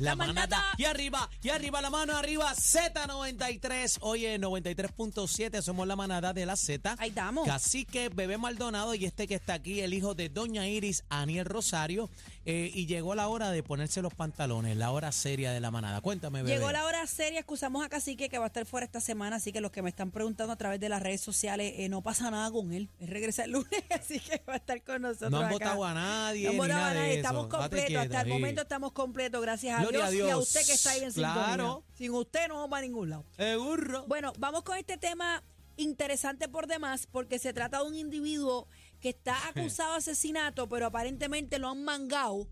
La manada. Y arriba, y arriba, la mano arriba, Z93. Oye, 93.7, somos la manada de la Z. Ahí estamos. Cacique, Bebé Maldonado y este que está aquí, el hijo de Doña Iris, Aniel Rosario. eh, y llegó la hora de ponerse los pantalones, la hora seria de la manada. Cuéntame, Bebé. Llegó la hora seria, excusamos a Cacique que va a estar fuera esta semana, así que los que me están preguntando a través de las redes sociales, eh, no pasa nada con él. Él regresa el lunes, así que va a estar con nosotros. No han acá. votado a nadie. No han votado a nadie, estamos completos. Hasta el momento estamos completos, gracias a Gloria Dios, a y a usted que está ahí en Claro. sintonía. Sin usted no vamos a ningún lado. Seguro. Bueno, vamos con este tema interesante por demás, porque se trata de un individuo que está acusado de asesinato, pero aparentemente lo han mangado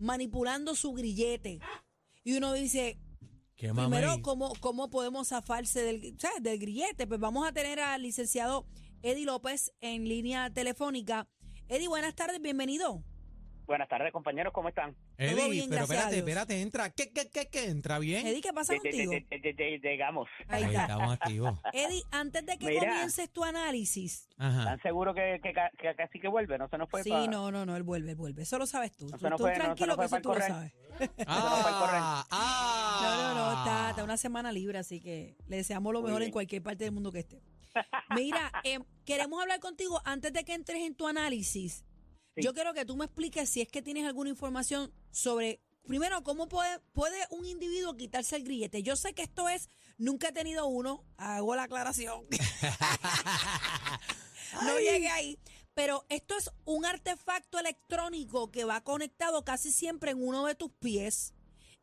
manipulando su grillete. Y uno dice, Qué primero. ¿cómo, ¿cómo podemos zafarse del, ¿sabes? del grillete? Pues vamos a tener al licenciado Eddie López en línea telefónica. Eddie, buenas tardes, bienvenido. Buenas tardes, compañeros, ¿cómo están? Eddie, bien, pero espérate, espérate, entra. ¿Qué, qué, qué, qué? ¿Entra bien? Eddie, ¿qué pasa De- contigo? de- de- Llegamos. Ahí está. estamos activos. Eddie, antes de que Mira. comiences tu análisis. Ajá. ¿Están seguros que, que, ca- que casi que vuelve? No se nos fue Sí, no, no, no, él vuelve, él vuelve. Eso lo sabes tú. No tú se nos tú no tranquilo que eso tú lo sabes. Ah, No, ah. no, no, está, está una semana libre, así que le deseamos lo mejor en cualquier parte del mundo que esté. Mira, eh, queremos hablar contigo antes de que entres en tu análisis. Sí. Yo quiero que tú me expliques si es que tienes alguna información sobre, primero, cómo puede, puede un individuo quitarse el grillete. Yo sé que esto es, nunca he tenido uno, hago la aclaración. no llegué ahí. Pero esto es un artefacto electrónico que va conectado casi siempre en uno de tus pies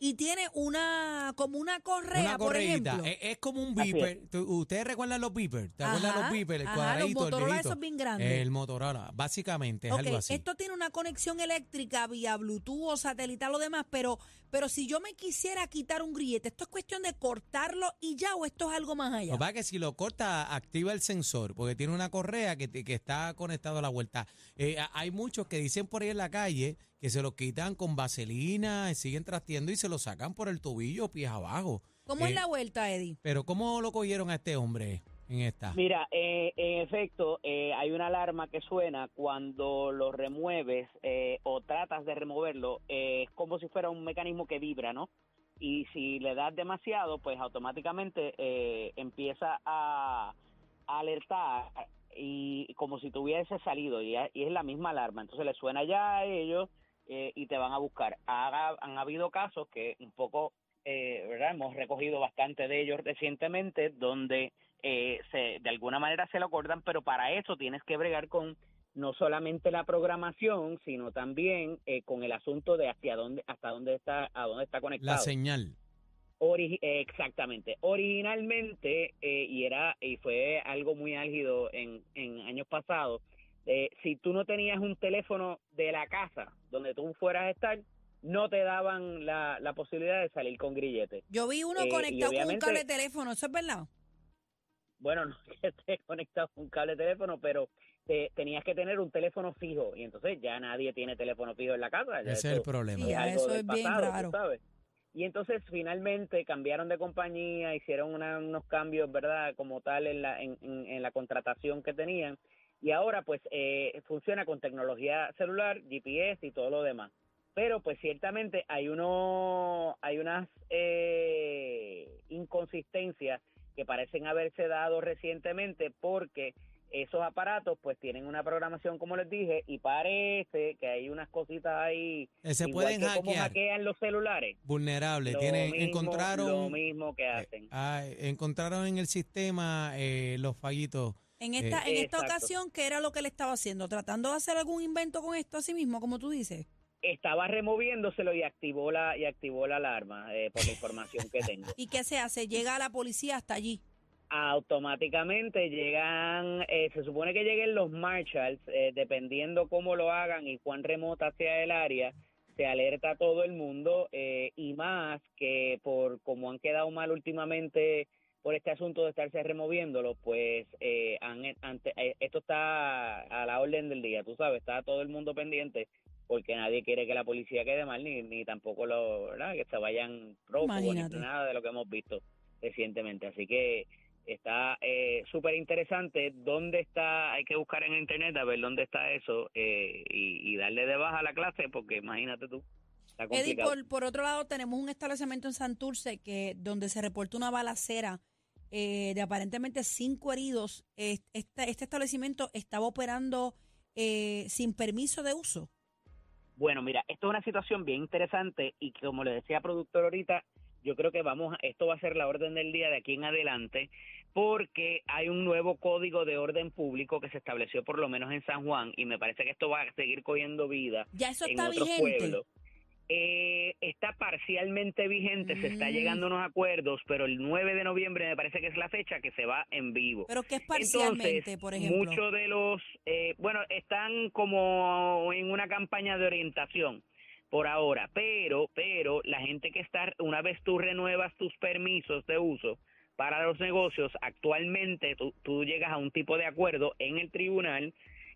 y tiene una como una correa, Una por ejemplo. Es, es como un beeper. ¿Ustedes recuerdan los beepers? ¿Te acuerdas los beepers? El ajá, cuadradito, los el Motorola viejito. esos bien grandes. El Motorola. Básicamente es algo así. esto tiene una conexión eléctrica vía Bluetooth o satelital o demás, pero, pero si yo me quisiera quitar un grillete, ¿esto es cuestión de cortarlo y ya o esto es algo más Lo allá? que pasa es que si lo corta, activa el sensor, porque tiene una correa que, que está conectado a la vuelta. Eh, hay muchos que dicen por ahí en la calle que se lo quitan con vaselina, siguen trastiendo y se lo sacan por el tobillo, pies abajo. ¿Cómo Eh, es la vuelta, Eddie? Pero ¿cómo lo cogieron a este hombre en esta? Mira, eh, en efecto, eh, hay una alarma que suena cuando lo remueves eh, o tratas de removerlo. eh, es como si fuera un mecanismo que vibra, ¿no? Y si le das demasiado, pues automáticamente eh, empieza a, a alertar y como si tuviese salido y, y es la misma alarma. Entonces le suena ya a ellos eh, y te van a buscar. Ha- han habido casos que un poco, eh, ¿verdad? Hemos recogido bastante de ellos recientemente donde eh, se, de alguna manera se lo cortan, pero para eso tienes que bregar con no solamente la programación, sino también eh, con el asunto de hacia dónde, hasta dónde está, a dónde está La conectado. señal. Origi- eh, exactamente. Originalmente, eh, y era y fue algo muy álgido en, en años pasados, eh, si tú no tenías un teléfono de la casa donde tú fueras a estar, no te daban la, la posibilidad de salir con grillete. Yo vi uno eh, conectado con un cable de teléfono, ¿eso es verdad? Bueno, no que esté conectado con un cable de teléfono, pero te- tenías que tener un teléfono fijo y entonces ya nadie tiene teléfono fijo en la casa. ya Ese es el problema. Es algo eso es bien pasado, raro. sabes. Y entonces finalmente cambiaron de compañía, hicieron una- unos cambios, ¿verdad? Como tal en la, en, en- en la contratación que tenían. Y ahora pues eh, funciona con tecnología celular, GPS y todo lo demás. Pero pues ciertamente hay uno, hay unas eh, inconsistencias que parecen haberse dado recientemente porque esos aparatos pues tienen una programación como les dije y parece que hay unas cositas ahí Eh, se igual pueden que como hackear. hackean los celulares Vulnerable. lo Tienen, mismo- encontraron, lo mismo que eh, hacen ah, encontraron en el sistema eh, los fallitos. En esta, en esta Exacto. ocasión, ¿qué era lo que le estaba haciendo? ¿Tratando de hacer algún invento con esto así mismo, como tú dices? estaba removiéndoselo y activó la y activó la alarma eh, por la información que tengo ¿Y qué se hace? Llega la policía hasta allí. automáticamente llegan, eh, se supone que lleguen los marshals, eh, dependiendo cómo lo hagan y cuán remota sea el área, se alerta a todo el mundo eh, y más que por como han quedado mal últimamente por este asunto de estarse removiéndolo, pues eh, han, ante, eh, esto está a la orden del día, tú sabes, está todo el mundo pendiente porque nadie quiere que la policía quede mal ni, ni tampoco lo, ¿verdad? que se vayan prófugos ni nada de lo que hemos visto recientemente. Así que está eh, súper interesante. ¿Dónde está? Hay que buscar en internet a ver dónde está eso eh, y, y darle de baja a la clase porque imagínate tú. Eddie, por, por otro lado, tenemos un establecimiento en Santurce que donde se reporta una balacera eh, de aparentemente cinco heridos. Eh, Este, este establecimiento estaba operando eh, sin permiso de uso. Bueno, mira, esto es una situación bien interesante y como le decía productor ahorita, yo creo que vamos, a- esto va a ser la orden del día de aquí en adelante, porque hay un nuevo código de orden público que se estableció por lo menos en San Juan y me parece que esto va a seguir cogiendo vida Ya eso en está otros vigente. pueblos. Eh, está parcialmente vigente, se está Mm. llegando a unos acuerdos, pero el 9 de noviembre me parece que es la fecha que se va en vivo. Pero que es parcialmente, Entonces, por ejemplo. Muchos de los, eh, bueno, están como en una campaña de orientación por ahora, pero, pero la gente que está, una vez tú renuevas tus permisos de uso para los negocios, actualmente tú, tú llegas a un tipo de acuerdo en el tribunal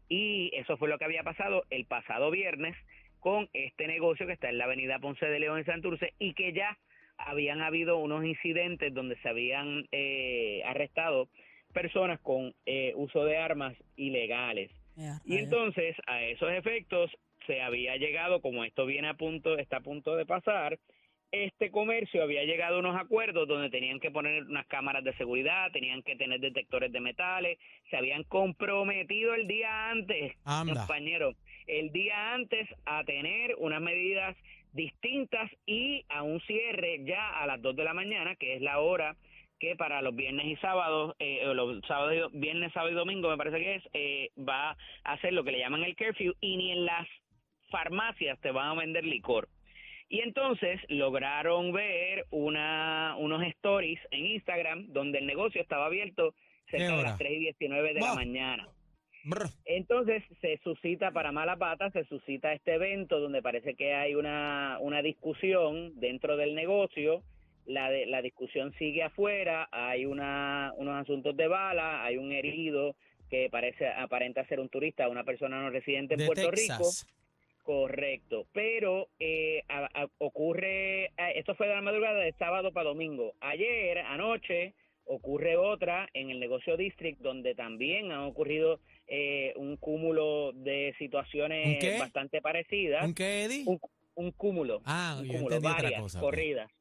y eso fue lo que había pasado el pasado viernes con este negocio que está en la avenida Ponce de León en Santurce y que ya habían habido unos incidentes donde se habían eh, arrestado personas con eh, uso de armas ilegales. Y entonces, a esos efectos, se había llegado, como esto viene a punto, está a punto de pasar, este comercio había llegado a unos acuerdos donde tenían que poner unas cámaras de seguridad, tenían que tener detectores de metales, se habían comprometido el día antes, Anda. compañero, el día antes a tener unas medidas distintas y a un cierre ya a las 2 de la mañana, que es la hora que para los viernes y sábados, eh, los sábados, viernes, sábado y domingo, me parece que es, eh, va a hacer lo que le llaman el curfew y ni en las farmacias te van a vender licor. Y entonces lograron ver una, unos stories en Instagram donde el negocio estaba abierto cerca ¿Qué de las 3 y 19 de la mañana. Entonces se suscita para mala pata, se suscita este evento donde parece que hay una, una discusión dentro del negocio, la, de, la discusión sigue afuera, hay una, unos asuntos de bala, hay un herido que parece aparenta ser un turista, una persona no residente en De Puerto Rico. Correcto, pero eh, a- a- ocurre, eh, esto fue de la madrugada de sábado para domingo. Ayer, anoche, ocurre otra en el negocio district donde también han ocurrido eh, un cúmulo de ¿Un situaciones qué? bastante parecidas. ¿Un qué, Eddie? Un, un cúmulo, Ah, un yo cúmulo, entendí otra varias cosa. corridas.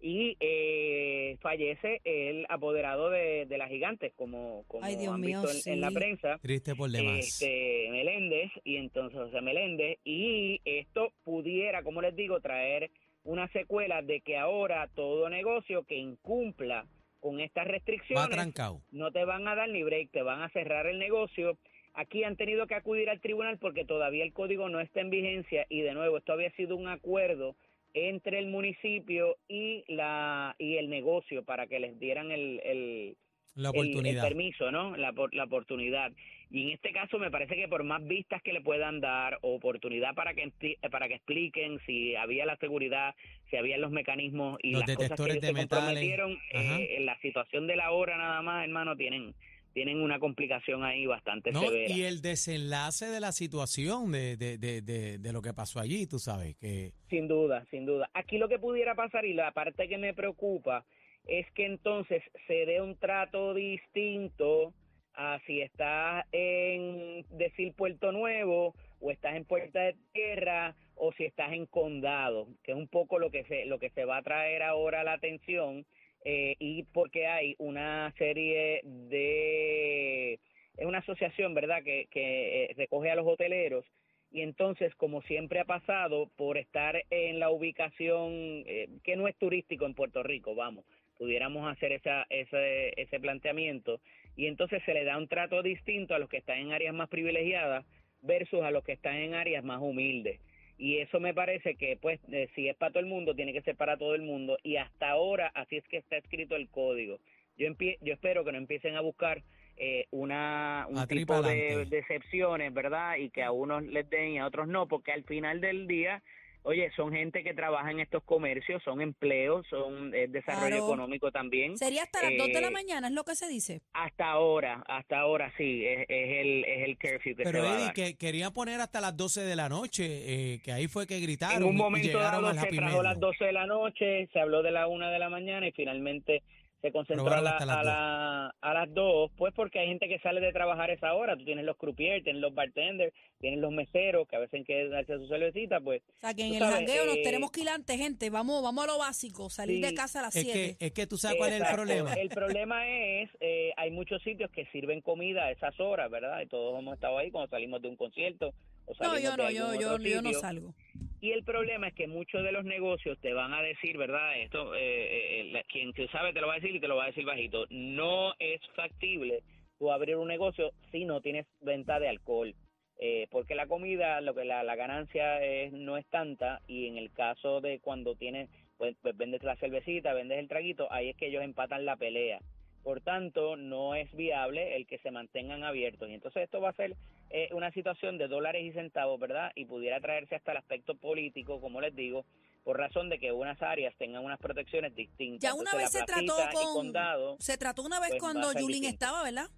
Y eh, fallece el apoderado de, de las gigantes, como, como Ay, han mío, visto en- en la prensa Triste por demás. este Meléndez y entonces José Meléndez y esto pudiera, como les digo, traer una secuela de que ahora todo negocio que incumpla con estas restricciones no te van a dar ni break, te van a cerrar el negocio. Aquí han tenido que acudir al tribunal porque todavía el código no está en vigencia y de nuevo esto había sido un acuerdo entre el municipio y la y el negocio para que les dieran el, el, La el- El, oportunidad. permiso, ¿no? La, la oportunidad. Y en este caso me parece que por más vistas que le puedan dar, oportunidad para que para que expliquen si había la seguridad, si había los mecanismos y Los las cosas que detectores ellos de se metales. comprometieron, eh, en la situación de la hora nada más, hermano, tienen tienen una complicación ahí bastante No, severa. y el desenlace de la situación de, de, de, de, de lo que pasó allí, tú sabes, que Sin duda, sin duda. Aquí lo que pudiera pasar y la parte que me preocupa es que entonces se dé un trato distinto a si estás en decir Puerto Nuevo o estás en Puerta de Tierra o si estás en Condado, que es un poco lo que se lo que se va a traer ahora la atención eh, y porque hay una serie de es una asociación, ¿verdad?, que, que eh, recoge a los hoteleros y entonces, como siempre ha pasado, por estar en la ubicación eh, que no es turístico en Puerto Rico, vamos, pudiéramos hacer esa, ese, ese planteamiento, y entonces se le da un trato distinto a los que están en áreas más privilegiadas versus a los que están en áreas más humildes. Y eso me parece que, pues, eh, si es para todo el mundo, tiene que ser para todo el mundo, y hasta ahora así es que está escrito el código. Yo, empie- yo espero que no empiecen a buscar eh, una, un A tipo de, de excepciones, ¿verdad? Y que a unos les den y a otros no, porque al final del día, Oye, son gente que trabaja en estos comercios, son empleos, son es desarrollo Claro. económico también. Sería hasta las 2 de la Eh, mañana, es lo que se dice. Hasta ahora, hasta ahora sí, es, es el es el curfew que Pero se va a Eddie, dar. que querían poner hasta las 12 de la noche, eh, que ahí fue que gritaron En un y momento llegaron dado se trajo las 12 de la noche, se habló de la 1 de la mañana y finalmente se concentró a, la- a, la- a las 2, pues porque hay gente que sale de trabajar a esa hora. Tú tienes los croupiers, tienes los bartenders, tienes los meseros que a veces quieren darse su cervecita, pues O sea, que en el sabes, jangueo nos eh, tenemos que ir antes, gente. Vamos, vamos a lo básico, salir de casa a las Es 7. que, es que tú sabes cuál es el problema. El problema es, eh, hay muchos sitios que sirven comida a esas horas, ¿verdad? Y todos hemos estado ahí cuando salimos de un concierto o No, yo de no, yo, yo, no salgo. Y el problema es que muchos de los negocios te van a decir, ¿verdad? Esto, eh, eh, la- quien te sabe te lo va a decir y te lo va a decir bajito. No es factible tú abrir un negocio si no tienes venta de alcohol. Eh, porque la comida, lo que la, la ganancia es, no es tanta y en el caso de cuando tienes, pues, pues vendes la cervecita, vendes el traguito, ahí es que ellos empatan la pelea. Por tanto, no es viable el que se mantengan abiertos. Y entonces esto va a ser eh, una situación de dólares y centavos, ¿verdad? Y pudiera traerse hasta el aspecto político, como les digo, por razón de que unas áreas tengan unas protecciones distintas. Ya una Entonces, vez se trató con. condado, Se trató una vez pues, cuando Yulín estaba, ¿verdad?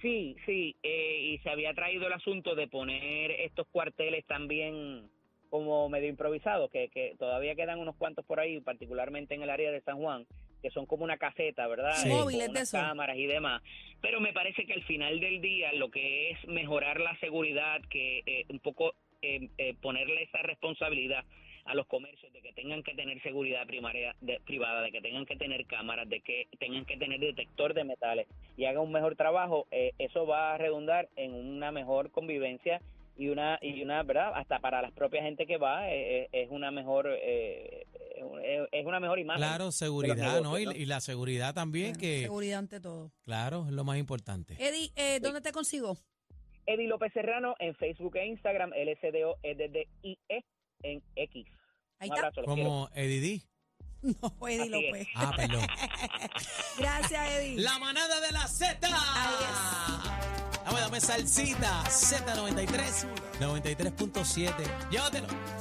Sí, sí, eh, y se había traído el asunto de poner estos cuarteles también como medio improvisados, que, que todavía quedan unos cuantos por ahí, particularmente en el área de San Juan, que son como una caseta, ¿verdad? Sí. Con Móviles de unas eso. cámaras y demás. Pero me parece que al final del día lo que es mejorar la seguridad, que eh, un poco eh, eh, ponerle esa responsabilidad a los comercios de que tengan que tener seguridad primaria de- privada, de que tengan que tener cámaras, de que tengan que tener detector de metales y haga un mejor trabajo, eh, eso va a redundar en una mejor convivencia y una y una verdad hasta para la propia gente que va eh, eh, es una mejor eh, es una mejor imagen. Claro, seguridad, negocios, ¿no? Y, ¿no? y la seguridad también, Bueno, que Seguridad ante todo. claro, es lo más importante. Eddie, eh, ¿dónde te consigo? Eddie López Serrano en Facebook e Instagram, LSDO EDDIE E en X. Ahí está. abrazo. Como Eddie. No, Eddie López. es. Ah, perdón. Gracias, Eddie. La manada de la Z. Dame, dame salsita. Z93, 93.7. Llévatelo.